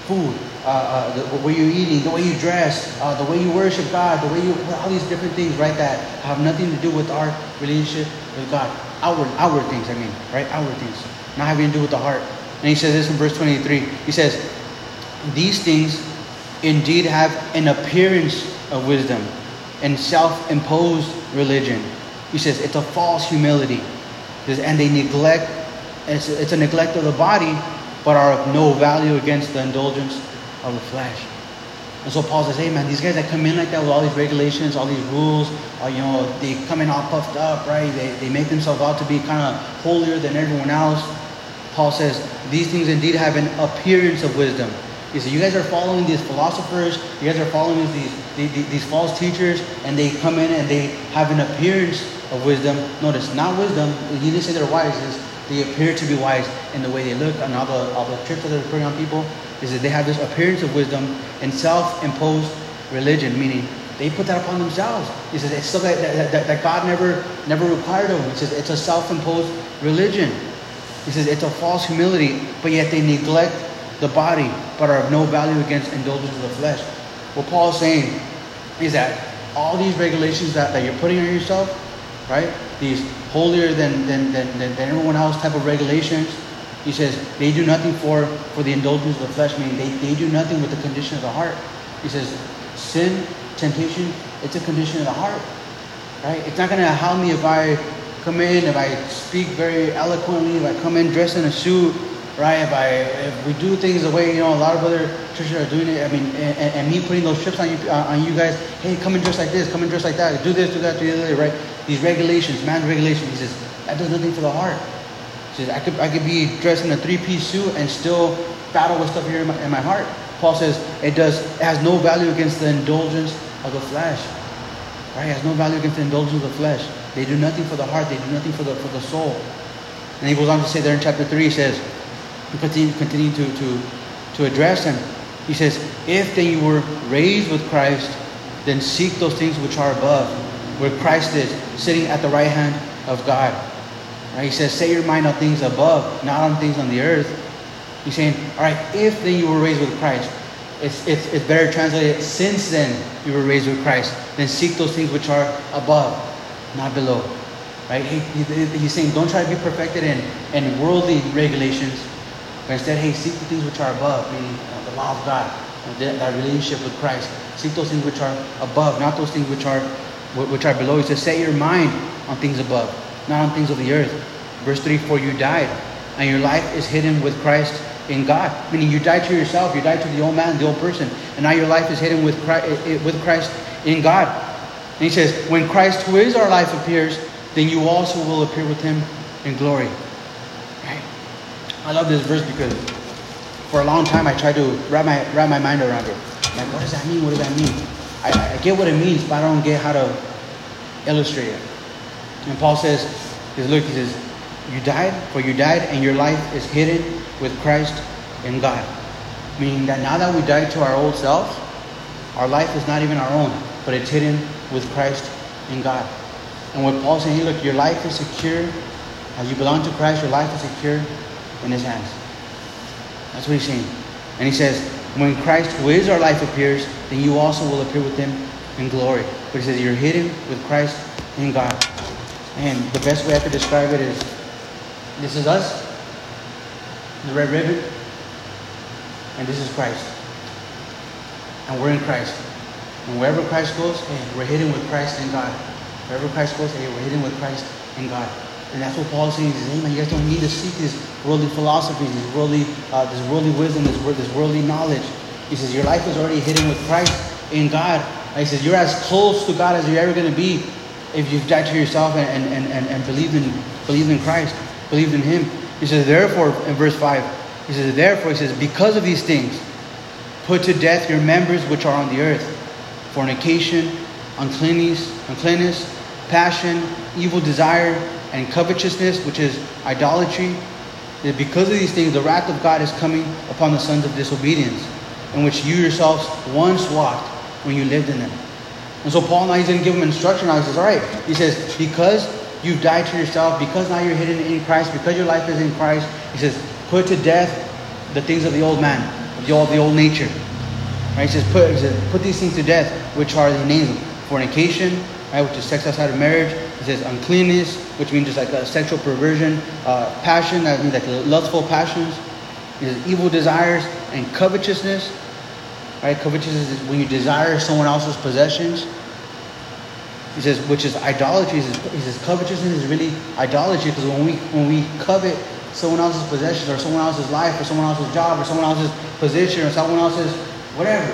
Food, uh, uh, the, way you're eating, the way you dress, uh, the way you worship God, the way you, all these different things, right, that have nothing to do with our relationship with God. Outward, outward things, I mean, right? Outward things, not having to do with the heart. And he says this in verse 23. He says, These things indeed have an appearance of wisdom and self-imposed religion. He says it's a false humility. Says, And they neglect, it's, it's a neglect of the body, but are of no value against the indulgence of the flesh. And so Paul says, hey man, these guys that come in like that with all these regulations, all these rules, uh, you know, they come in all puffed up, right? They, they make themselves out to be kind of holier than everyone else. Paul says, these things indeed have an appearance of wisdom. He said, you guys are following these philosophers, you guys are following these these, these false teachers, and they come in and they have an appearance of wisdom. Notice, not wisdom. He didn't say they're wise. They appear to be wise in the way they look and all the, all the tricks that they're putting on people. Is that they have this appearance of wisdom and self-imposed religion, meaning they put that upon themselves. He says it's that, that, that, that God never never required of them. He says it's a self-imposed religion. He says it's a false humility, but yet they neglect the body, but are of no value against indulgence of the flesh. What Paul's saying is that all these regulations that, that you're putting on yourself, right? These holier than, than, than, than, everyone else type of regulations, he says they do nothing for, for the indulgence of the flesh, meaning they, they do nothing with the condition of the heart. He says sin, temptation, it's a condition of the heart. Right? It's not gonna help me if I come in, if I speak very eloquently, if I come in dressed in a suit, right? If I if we do things the way you know a lot of other churches are doing it, I mean, and, and me putting those trips on you uh, on you guys, hey, come and dress like this, come and dress like that, do this, do that, do the other, right? These regulations, man's regulations. He says that does nothing for the heart. He says I could I could be dressed in a three piece suit and still battle with stuff here in my, in my heart. Paul says it does it has no value against the indulgence of the flesh. Right? It has no value against the indulgence of the flesh. They do nothing for the heart. They do nothing for the for the soul. And he goes on to say there in chapter three, he says, continue, continue to, to, to address them. He says, If then you were raised with Christ, then seek those things which are above, where Christ is, sitting at the right hand of God. Right? He says, Set your mind on things above, not on things on the earth. He's saying, All right, if then you were raised with Christ, it's, it's, it's better translated, since then you were raised with Christ, then seek those things which are above, not below. Right? He, he, he's saying, don't try to be perfected in, in worldly regulations, but instead, hey, seek the things which are above, meaning the law of God, uh, that relationship with Christ. Seek those things which are above, not those things which are which are below. He says, set your mind on things above, not on things of the earth. Verse 3, for you died, and your life is hidden with Christ in God. Meaning you died to yourself, you died to the old man, the old person, and now your life is hidden with Christ, with Christ in God. And he says, when Christ, who is our life, appears, then you also will appear with him in glory. I love this verse because for a long time I tried to wrap my wrap my mind around it. Like, what does that mean? What does that mean? I, I get what it means, but I don't get how to illustrate it. And Paul says, "Is look, he says, you died, for you died, and your life is hidden with Christ in God." Meaning that now that we died to our old self, our life is not even our own, but it's hidden with Christ in God. And what Paul's saying, he look, your life is secure. As you belong to Christ, your life is secure in his hands. That's what he's saying. And he says, when Christ, who is our life, appears, then you also will appear with him in glory. But he says, you're hidden with Christ in God. And the best way I could describe it is this is us, the red ribbon, and this is Christ. And we're in Christ. And wherever Christ goes, hey, we're hidden with Christ in God. Wherever Christ goes, hey, we're hidden with Christ in God. And that's what Paul is saying. He says, hey man, you guys don't need to seek these worldly philosophies, these worldly, uh, this worldly wisdom, this, this worldly knowledge. He says, your life is already hidden with Christ in God. He says, you're as close to God as you're ever going to be if you've died to yourself and, and, and, and believed, in, believed in Christ, believed in Him. He says, therefore, in verse 5, he says, therefore, he says, because of these things, put to death your members which are on the earth fornication, uncleanness, uncleanness, passion, evil desire, and covetousness, which is idolatry. Because of these things, the wrath of God is coming upon the sons of disobedience, in which you yourselves once walked when you lived in them. And so Paul now he's going to give them instruction. Now he says, all right. He says, because you've died to yourself, because now you're hidden in Christ, because your life is in Christ, he says, put to death the things of the old man, of the old, the old nature. Right? He says, put, he says, put these things to death, which are the names of fornication, right, which is sex outside of marriage. He says uncleanness, which means just like a sexual perversion, uh, passion, that means like lustful passions. He says evil desires and covetousness. Right? Covetousness is when you desire someone else's possessions. He says, which is idolatry. He says, he says covetousness is really idolatry because when we when we covet someone else's possessions or someone else's life or someone else's job or someone else's position or someone else's whatever,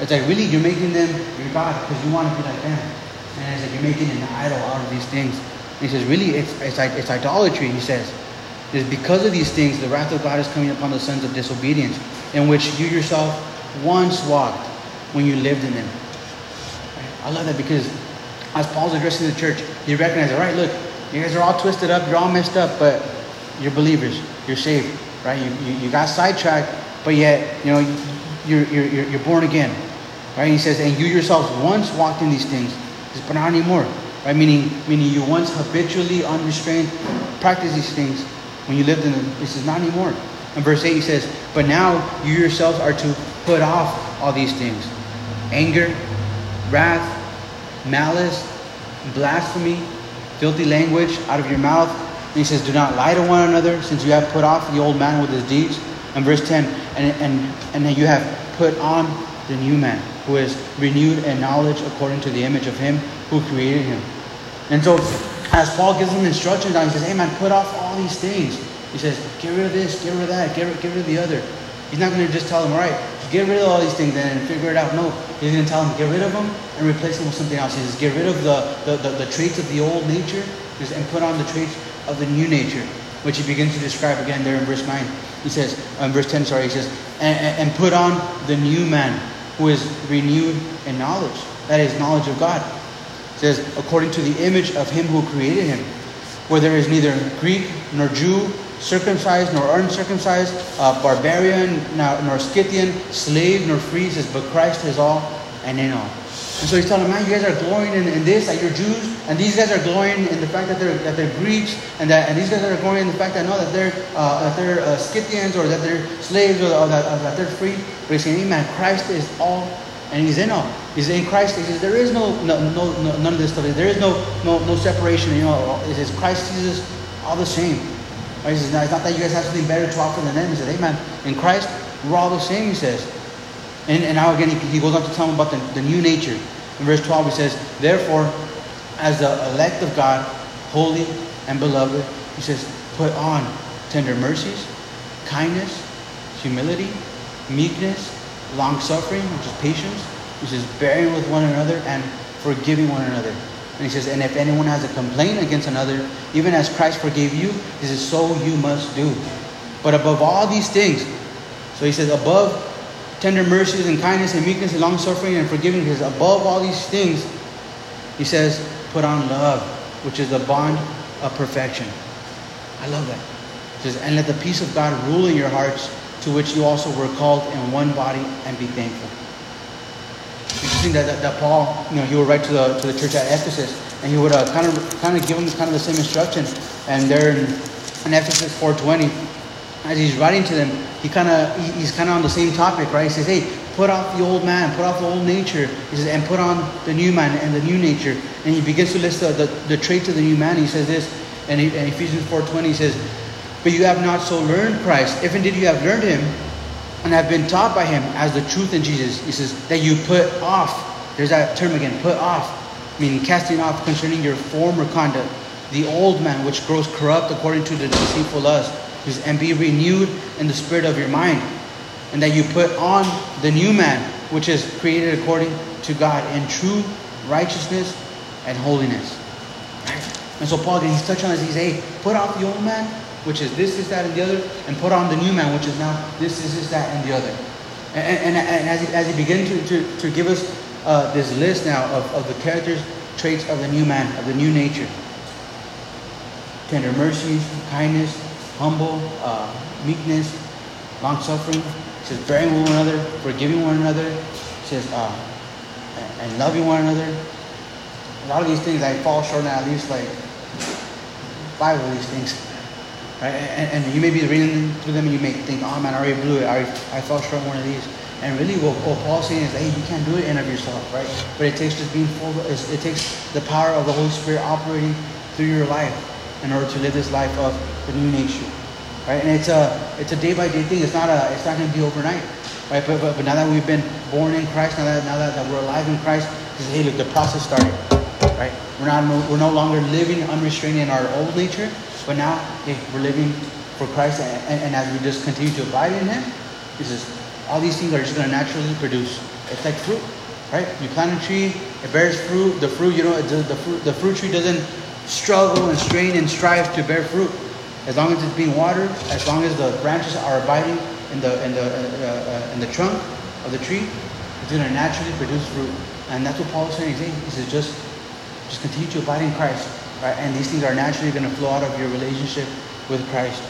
it's like really you're making them your God because you want to be like them. And it's like you're making an idol out of these things. And he says, really, it's, it's, it's idolatry, he says. It's because of these things, the wrath of God is coming upon the sons of disobedience, in which you yourself once walked when you lived in them. I love that because as Paul's addressing the church, he recognizes, all right, look, you guys are all twisted up, you're all messed up, but you're believers, you're saved, right? You, you, you got sidetracked, but yet, you know, you're, you're, you're born again. Right? He says, and you yourselves once walked in these things, but not anymore. Right? Meaning, meaning you once habitually, unrestrained, practice these things when you lived in them. This is not anymore. And verse 8 he says, But now you yourselves are to put off all these things. Anger, wrath, malice, blasphemy, filthy language out of your mouth. And he says, Do not lie to one another, since you have put off the old man with his deeds. And verse 10, and, and, and you have put on the new man, who is renewed in knowledge according to the image of him who created him. And so, as Paul gives them instructions, he says, Hey man, put off all these things. He says, Get rid of this, get rid of that, get rid, get rid of the other. He's not going to just tell them, All right, get rid of all these things and figure it out. No, he's going to tell them, Get rid of them and replace them with something else. He says, Get rid of the, the, the, the traits of the old nature and put on the traits of the new nature, which he begins to describe again there in verse 9. He says, in verse 10, sorry, he says, and, and put on the new man who is renewed in knowledge. That is knowledge of God. It says, according to the image of him who created him, where there is neither Greek nor Jew, circumcised nor uncircumcised, uh, barbarian nor, Scythian, slave nor free, says, but Christ is all and in all. And so he's telling them, man, you guys are glorying in, in this, that you're Jews, and these guys are glorying in the fact that they're that they're Greeks, and that and these guys are glorying in the fact that no, that they're uh, that they're uh, Scythians or that they're slaves or, or that, uh, that they're free. But he's saying, man, Christ is all, and he's in all. He's in Christ. He says there is no no, no, no none of this stuff. There is no no no separation. You know, he says Christ Jesus all the same. Right? He says, now it's not that you guys have something better to offer than them. He says, hey man, in Christ we're all the same. He says. And, and now again, he, goes on to tell them about the, the new nature. In verse 12, he says, Therefore, as the elect of God, holy and beloved, he says, put on tender mercies, kindness, humility, meekness, long suffering, which is patience, which is bearing with one another and forgiving one another. And he says, And if anyone has a complaint against another, even as Christ forgave you, he says, So you must do. But above all these things, so he says, above tender mercies and kindness and meekness and long suffering and forgiving. Because above all these things, he says, put on love, which is the bond of perfection. I love that. He says, and let the peace of God rule in your hearts, to which you also were called in one body, and be thankful. Interesting that, that, that Paul, you know, he would write to the to the church at Ephesus, and he would uh, kind of kind of give them kind of the same instruction. And there in, in Ephesus 4:20, as he's writing to them, he kind of he, he's kind of on the same topic, right? He says, "Hey, put off the old man, put off the old nature, he says, and put on the new man and the new nature." And he begins to list the, the, the traits of the new man. He says this, and in Ephesians 4:20, he says, "But you have not so learned Christ, if indeed you have learned him, and have been taught by him as the truth in Jesus." He says that you put off. There's that term again, put off, meaning casting off concerning your former conduct the old man which grows corrupt according to the deceitful lust, and be renewed in the spirit of your mind, and that you put on the new man which is created according to God in true righteousness and holiness. And so Paul, he's touching on this. He's, hey, put off the old man, which is this, this, that, and the other, and put on the new man, which is now this, this, this, that, and the other. And, and, and as, he, as he begins to, to, to give us uh, this list now of, of the characters, traits of the new man, of the new nature tender mercies, kindness, humble, uh, meekness, long suffering. Says, bearing one another, forgiving one another. He says, uh, and, and loving one another. A lot of these things I fall short on at least like five of these things. Right? And, and you may be reading through them and you may think, oh man, I already blew it. I, I fell short on one of these. And really what, what Paul's saying is, hey, you can't do it in of yourself, right? But it takes just being full, it takes the power of the Holy Spirit operating through your life in order to live this life of the new nature. Right? And it's a it's a day by day thing. It's not a it's not gonna be overnight. Right? But, but, but now that we've been born in Christ, now that now that, that we're alive in Christ, is hey look the process started. Right? We're not we're no longer living unrestrained in our old nature, but now hey, we're living for Christ and, and, and, as we just continue to abide in him, this is all these things are just gonna naturally produce. It's like fruit. Right? You plant a tree, it bears fruit. The fruit, you know, the, the fruit the fruit tree doesn't struggle and strain and strive to bear fruit. As long as it's being watered, as long as the branches are abiding in the in the uh, uh, in the trunk of the tree, it's going to naturally produce fruit. And that's what Paul is saying. He says, just just continue to abide in Christ, right? And these things are naturally going to flow out of your relationship with Christ.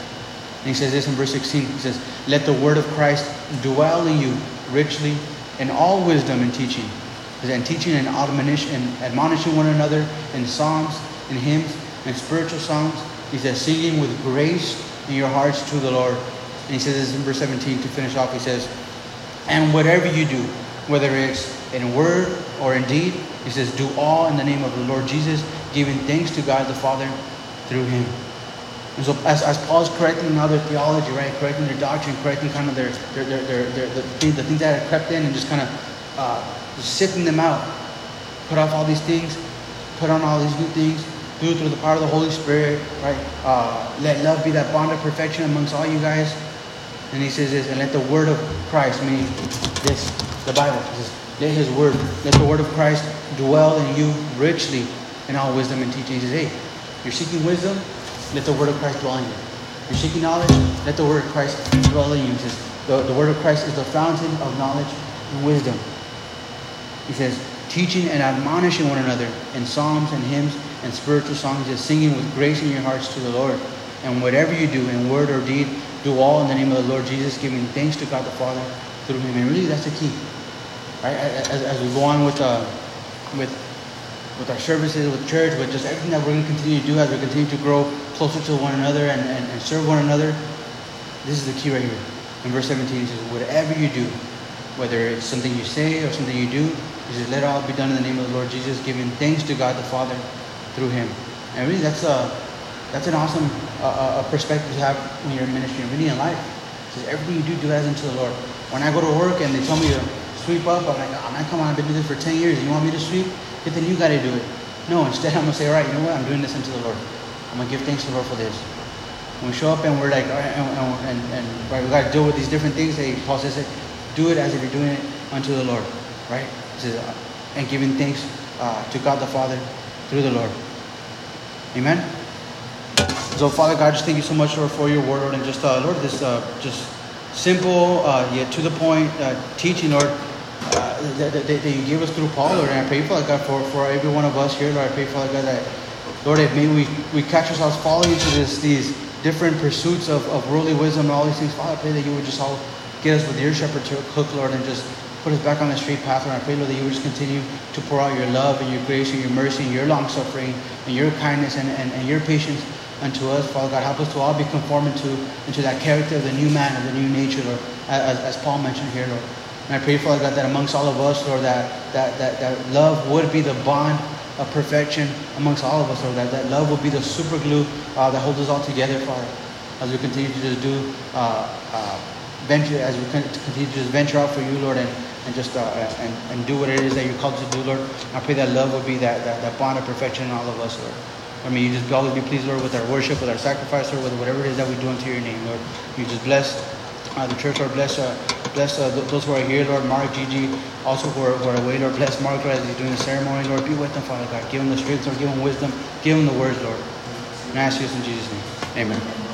And he says this in verse 16. He says, "Let the word of Christ dwell in you richly in all wisdom and teaching." And teaching and and admonishing one another in psalms and hymns and spiritual songs. He says, singing with grace in your hearts to the Lord. And he says this in verse 17 to finish off. He says, and whatever you do, whether it's in word or in deed, he says, do all in the name of the Lord Jesus, giving thanks to God the Father through him. And so as, as Paul's correcting now their theology, right, correcting their doctrine, correcting kind of their, their, their, their, their the, things, the things that had crept in and just kind of uh, sifting them out, put off all these things, put on all these new things, do through the power of the Holy Spirit, right? Uh, let love be that bond of perfection amongst all you guys. And he says this, and let the word of Christ, meaning this, the Bible, says, let his word, let the word of Christ dwell in you richly in all wisdom and teaching. He says, hey, you're seeking wisdom, let the word of Christ dwell in you. You're seeking knowledge, let the word of Christ dwell in you. He says, the, the word of Christ is the fountain of knowledge and wisdom. He says, teaching and admonishing one another in psalms and hymns and spiritual songs, just singing with grace in your hearts to the Lord. And whatever you do in word or deed, do all in the name of the Lord Jesus, giving thanks to God the Father through Him. And really, that's the key, right? As, as we go on with uh, with with our services, with church, with just everything that we're going to continue to do as we continue to grow closer to one another and, and, and serve one another. This is the key right here. In verse 17, it says, "Whatever you do, whether it's something you say or something you do, he says, let it all be done in the name of the Lord Jesus, giving thanks to God the Father through him. And really, that's a that's an awesome uh, perspective to have when you're in ministry and really in life. Because everything you do, do as unto the Lord. When I go to work and they tell me to sweep up, I'm like, oh man, come on, I've been doing this for 10 years. You want me to sweep? But then you got to do it. No, instead [laughs] I'm going to say, all right, you know what? I'm doing this unto the Lord. I'm going to give thanks to the Lord for this. When we show up and we're like, all right, and, and, and right, we got to deal with these different things. Hey, Paul says, it, do it as if you're doing it unto the Lord, right? Says, uh, and giving thanks uh, to God the Father through the Lord. Amen. So, Father God, just thank you so much, Lord, for your word, Lord, and just, uh, Lord, this uh, just simple uh, yet to the point uh, teaching, Lord, uh, that, that, that, you gave us through Paul, Lord. And I pray, Father God, for, for every one of us here, Lord. I pray, Father God, that, Lord, if maybe we, we catch ourselves falling into this, these different pursuits of, of worldly wisdom and all these things, Father, I pray that you would just all get us with your shepherd to cook, Lord, and just put us back on the straight path. And I pray, Lord, that you would just continue to pour out your love and your grace and your mercy and your long suffering and your kindness and, and, and your patience unto us. Father God, help us to all be conformed to into that character of the new man, of the new nature, Lord, as, as Paul mentioned here, Lord. And I pray, Father God, that amongst all of us, Lord, that, that, that, that love would be the bond of perfection amongst all of us, Lord, that, that love would be the super glue uh, that holds us all together, Father, as we continue to just do, uh, uh, venture, as we continue to just venture out for you, Lord, and, and just uh, and, and do what it is that you're called to do, Lord. I pray that love would be that, that, that bond of perfection in all of us, Lord. I mean, you just always be pleased, Lord, with our worship, with our sacrifice, Lord, with whatever it is that we do unto your name, Lord. You just bless uh, the church, Lord. Bless, uh, bless uh, those who are here, Lord. Mark, Gigi, also who are, who are away, Lord. Bless Mark, Lord, as he's doing the ceremony, Lord. Be with them, Father God. Give him the strength, Lord. Give him wisdom. Give him the words, Lord. And I ask you this in Jesus' name. Amen.